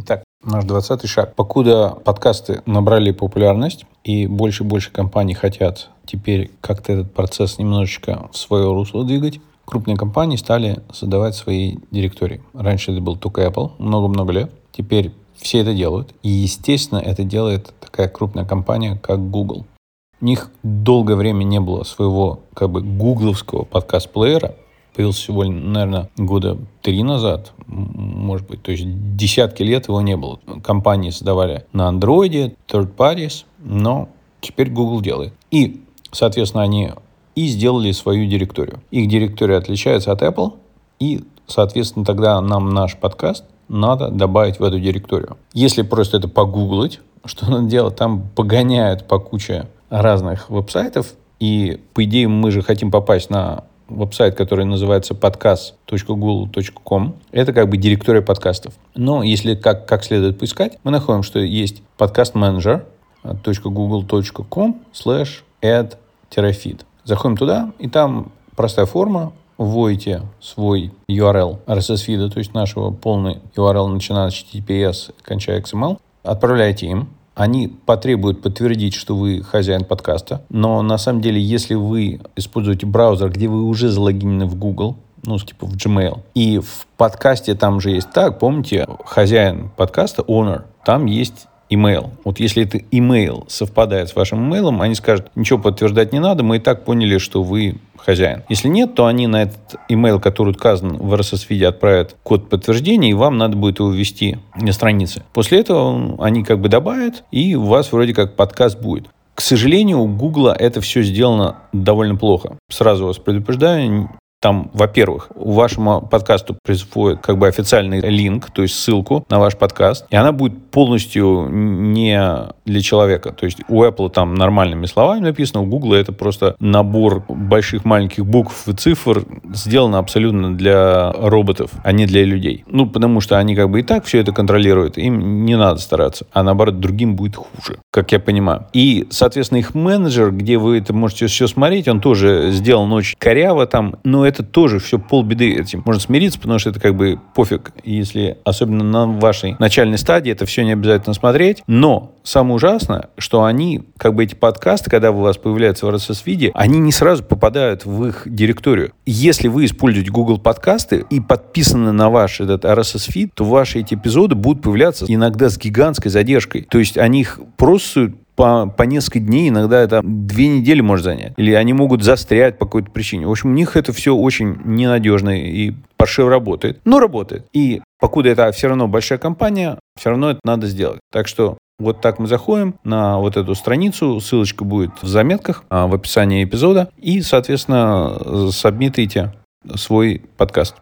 Итак, наш 20 шаг. Покуда подкасты набрали популярность, и больше и больше компаний хотят теперь как-то этот процесс немножечко в свое русло двигать, крупные компании стали создавать свои директории. Раньше это был только Apple, много-много лет. Теперь все это делают. И, естественно, это делает такая крупная компания, как Google. У них долгое время не было своего как бы гугловского подкаст-плеера, появился всего, наверное, года три назад, может быть, то есть десятки лет его не было. Компании создавали на андроиде, third parties, но теперь Google делает. И, соответственно, они и сделали свою директорию. Их директория отличается от Apple, и, соответственно, тогда нам наш подкаст надо добавить в эту директорию. Если просто это погуглить, что надо делать, там погоняют по куче разных веб-сайтов, и, по идее, мы же хотим попасть на веб-сайт, который называется podcast.google.com. Это как бы директория подкастов. Но если как, как следует поискать, мы находим, что есть podcast-manager.google.com slash add-feed. Заходим туда, и там простая форма, вводите свой URL RSS фида, то есть нашего полный URL, начиная с HTTPS, кончая XML, отправляете им, они потребуют подтвердить, что вы хозяин подкаста. Но на самом деле, если вы используете браузер, где вы уже залогинены в Google, ну, типа в Gmail, и в подкасте там же есть так, помните, хозяин подкаста, owner, там есть email. Вот если это email совпадает с вашим email, они скажут, ничего подтверждать не надо, мы и так поняли, что вы хозяин. Если нет, то они на этот email, который указан в RSS-виде, отправят код подтверждения, и вам надо будет его ввести на странице. После этого они как бы добавят, и у вас вроде как подкаст будет. К сожалению, у Гугла это все сделано довольно плохо. Сразу вас предупреждаю, там, во-первых, вашему подкасту присвоит как бы официальный линк, то есть ссылку на ваш подкаст, и она будет полностью не для человека. То есть у Apple там нормальными словами написано, у Google это просто набор больших маленьких букв и цифр, сделано абсолютно для роботов, а не для людей. Ну, потому что они как бы и так все это контролируют, им не надо стараться, а наоборот, другим будет хуже, как я понимаю. И, соответственно, их менеджер, где вы это можете все смотреть, он тоже сделан очень коряво там, но это тоже все полбеды этим. Можно смириться, потому что это как бы пофиг, если особенно на вашей начальной стадии это все не обязательно смотреть. Но самое ужасное, что они, как бы эти подкасты, когда у вас появляются в RSS-виде, они не сразу попадают в их директорию. Если вы используете Google подкасты и подписаны на ваш этот RSS-фид, то ваши эти эпизоды будут появляться иногда с гигантской задержкой. То есть они их просто по, по несколько дней, иногда это две недели может занять. Или они могут застрять по какой-то причине. В общем, у них это все очень ненадежно и паршиво работает. Но работает. И покуда это все равно большая компания, все равно это надо сделать. Так что вот так мы заходим на вот эту страницу, ссылочка будет в заметках, а, в описании эпизода, и, соответственно, сабмитайте свой подкаст.